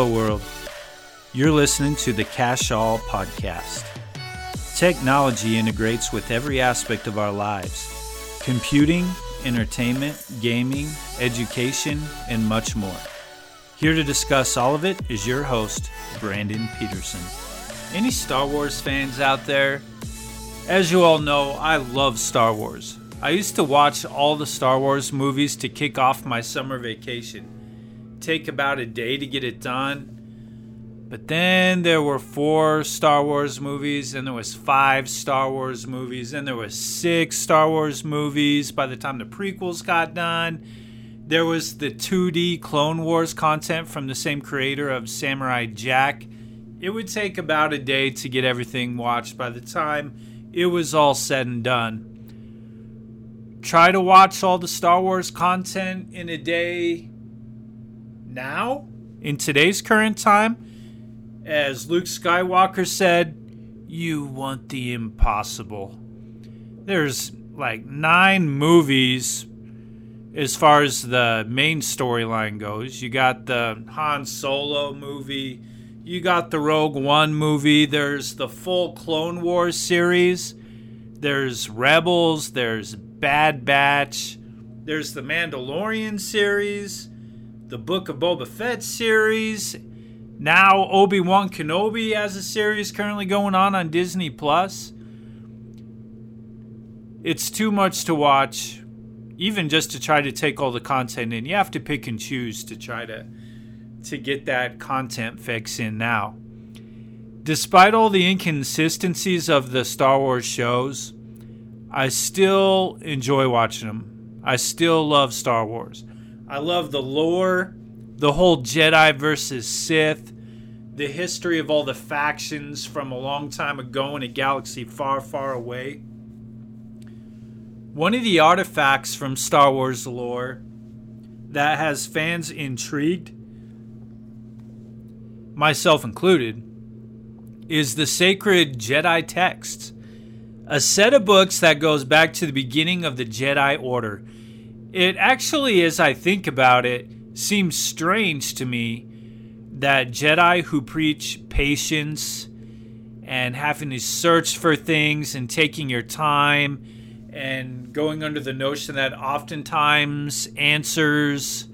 Hello, world. You're listening to the Cash All Podcast. Technology integrates with every aspect of our lives computing, entertainment, gaming, education, and much more. Here to discuss all of it is your host, Brandon Peterson. Any Star Wars fans out there? As you all know, I love Star Wars. I used to watch all the Star Wars movies to kick off my summer vacation. Take about a day to get it done. But then there were four Star Wars movies, and there was five Star Wars movies, and there was six Star Wars movies by the time the prequels got done. There was the 2D Clone Wars content from the same creator of Samurai Jack. It would take about a day to get everything watched by the time it was all said and done try to watch all the Star Wars content in a day now, in today's current time. As Luke Skywalker said, you want the impossible. There's like nine movies as far as the main storyline goes. You got the Han Solo movie, you got the Rogue One movie, there's the full Clone Wars series, there's Rebels, there's Bad Batch. There's the Mandalorian series, the Book of Boba Fett series. Now Obi Wan Kenobi has a series currently going on on Disney Plus. It's too much to watch, even just to try to take all the content in. You have to pick and choose to try to to get that content fix in now. Despite all the inconsistencies of the Star Wars shows, I still enjoy watching them. I still love Star Wars. I love the lore, the whole Jedi versus Sith, the history of all the factions from a long time ago in a galaxy far, far away. One of the artifacts from Star Wars lore that has fans intrigued, myself included, is the sacred Jedi texts a set of books that goes back to the beginning of the Jedi Order. It actually, as I think about it, seems strange to me that Jedi who preach patience and having to search for things and taking your time and going under the notion that oftentimes answers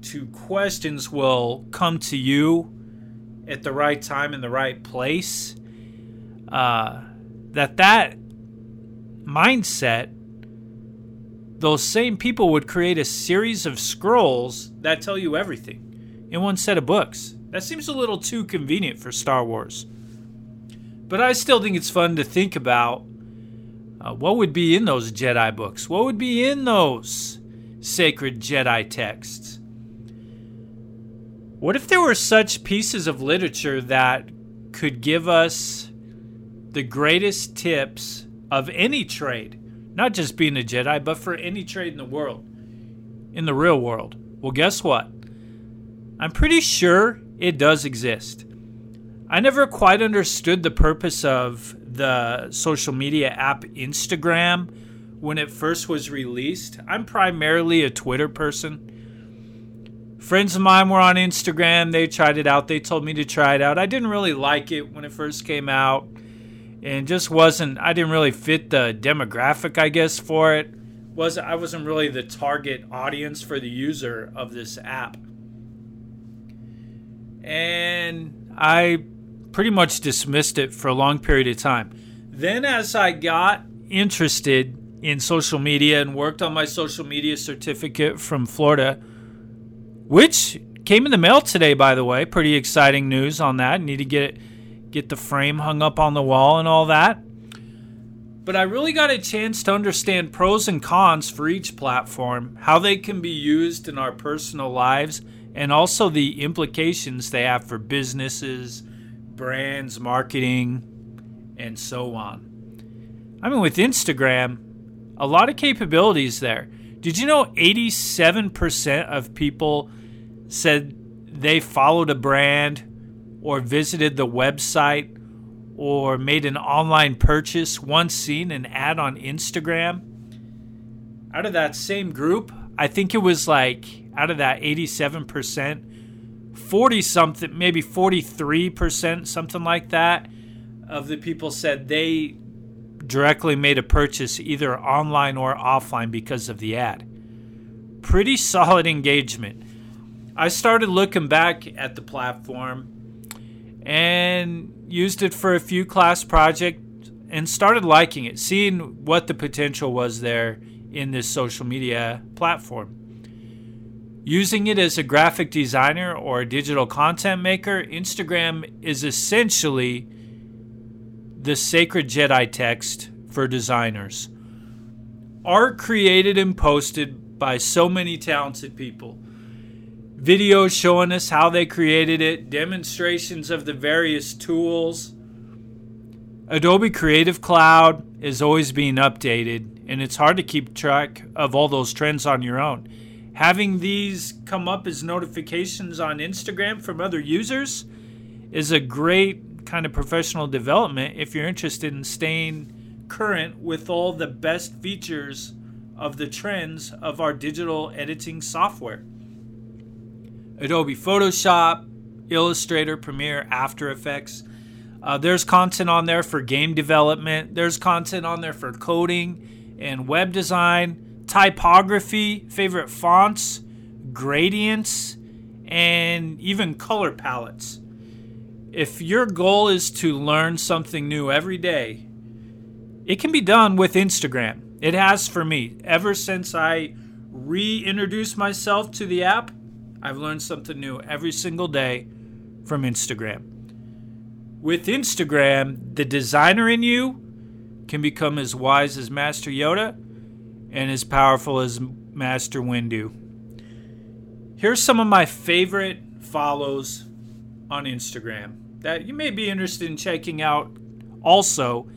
to questions will come to you at the right time in the right place. Uh, that that mindset those same people would create a series of scrolls that tell you everything in one set of books. That seems a little too convenient for Star Wars. But I still think it's fun to think about uh, what would be in those Jedi books? What would be in those sacred Jedi texts? What if there were such pieces of literature that could give us the greatest tips of any trade, not just being a Jedi, but for any trade in the world, in the real world. Well, guess what? I'm pretty sure it does exist. I never quite understood the purpose of the social media app Instagram when it first was released. I'm primarily a Twitter person. Friends of mine were on Instagram. They tried it out. They told me to try it out. I didn't really like it when it first came out and just wasn't I didn't really fit the demographic I guess for it. Was I wasn't really the target audience for the user of this app. And I pretty much dismissed it for a long period of time. Then as I got interested in social media and worked on my social media certificate from Florida, which came in the mail today by the way, pretty exciting news on that. Need to get get the frame hung up on the wall and all that. But I really got a chance to understand pros and cons for each platform, how they can be used in our personal lives, and also the implications they have for businesses, brands, marketing, and so on. I mean, with Instagram, a lot of capabilities there. Did you know 87% of people said they followed a brand or visited the website or made an online purchase once seen an ad on Instagram. Out of that same group, I think it was like out of that 87%, 40 something, maybe 43%, something like that, of the people said they directly made a purchase either online or offline because of the ad. Pretty solid engagement. I started looking back at the platform and used it for a few class projects and started liking it, seeing what the potential was there in this social media platform. Using it as a graphic designer or a digital content maker, Instagram is essentially the sacred Jedi text for designers. Art created and posted by so many talented people. Videos showing us how they created it, demonstrations of the various tools. Adobe Creative Cloud is always being updated, and it's hard to keep track of all those trends on your own. Having these come up as notifications on Instagram from other users is a great kind of professional development if you're interested in staying current with all the best features of the trends of our digital editing software. Adobe Photoshop, Illustrator, Premiere, After Effects. Uh, there's content on there for game development. There's content on there for coding and web design, typography, favorite fonts, gradients, and even color palettes. If your goal is to learn something new every day, it can be done with Instagram. It has for me. Ever since I reintroduced myself to the app, I've learned something new every single day from Instagram. With Instagram, the designer in you can become as wise as Master Yoda and as powerful as Master Windu. Here's some of my favorite follows on Instagram that you may be interested in checking out also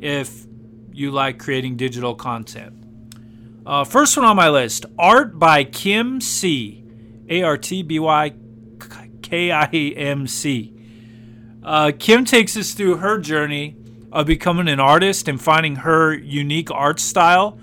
if you like creating digital content. Uh, first one on my list Art by Kim C. A R T B Y K I M C. Uh, Kim takes us through her journey of becoming an artist and finding her unique art style.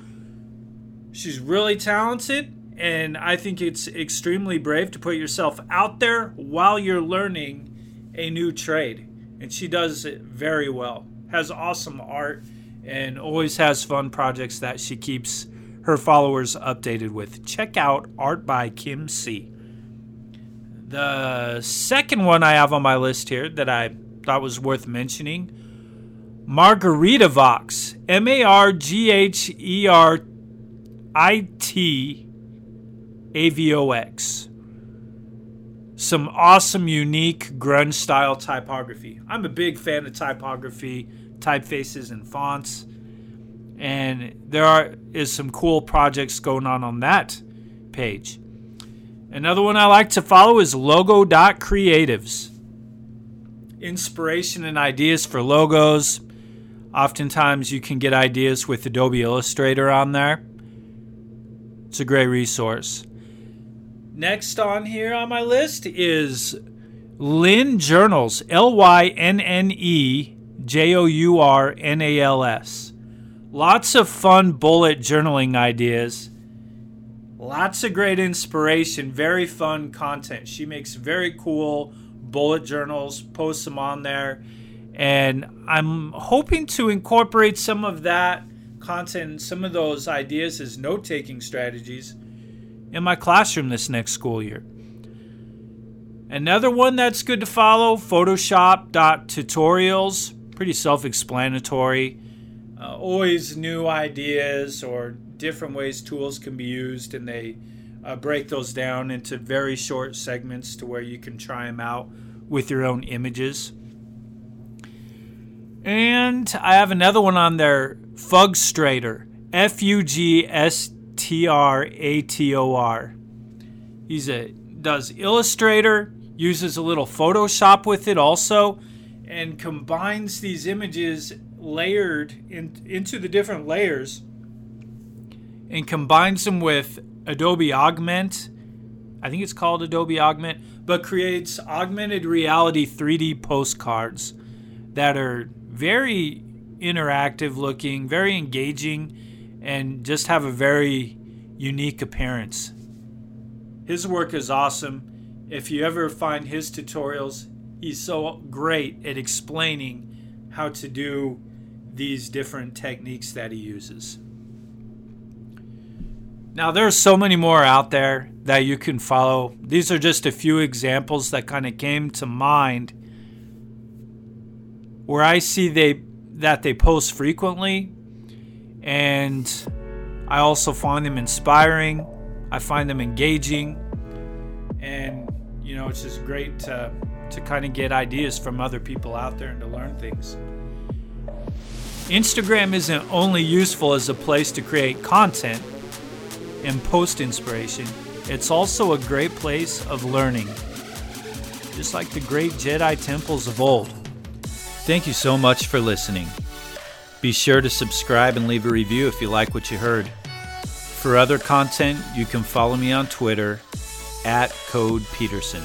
She's really talented, and I think it's extremely brave to put yourself out there while you're learning a new trade. And she does it very well. Has awesome art and always has fun projects that she keeps her followers updated with. Check out Art by Kim C. The second one I have on my list here that I thought was worth mentioning Margherita Vox. M A R G H E R I T A V O X. Some awesome, unique grunge style typography. I'm a big fan of typography, typefaces, and fonts. And there are is some cool projects going on on that page. Another one I like to follow is logo.creatives. Inspiration and ideas for logos. Oftentimes you can get ideas with Adobe Illustrator on there. It's a great resource. Next on here on my list is Lynne Journals, L Y N N E J O U R N A L S. Lots of fun bullet journaling ideas Lots of great inspiration, very fun content. She makes very cool bullet journals, posts them on there. And I'm hoping to incorporate some of that content, some of those ideas as note taking strategies in my classroom this next school year. Another one that's good to follow Photoshop.tutorials. Pretty self explanatory. Uh, always new ideas or different ways tools can be used, and they uh, break those down into very short segments to where you can try them out with your own images. And I have another one on there, Fugstrator, F U G S T R A T O R. He's a does Illustrator, uses a little Photoshop with it also, and combines these images layered in, into the different layers and combines them with Adobe Augment. I think it's called Adobe Augment, but creates augmented reality 3D postcards that are very interactive looking, very engaging, and just have a very unique appearance. His work is awesome. If you ever find his tutorials, he's so great at explaining how to do these different techniques that he uses. Now, there's so many more out there that you can follow. These are just a few examples that kind of came to mind where I see they that they post frequently and I also find them inspiring. I find them engaging and you know, it's just great to to kind of get ideas from other people out there and to learn things. Instagram isn't only useful as a place to create content and post inspiration, it's also a great place of learning, just like the great Jedi temples of old. Thank you so much for listening. Be sure to subscribe and leave a review if you like what you heard. For other content, you can follow me on Twitter at Code Peterson.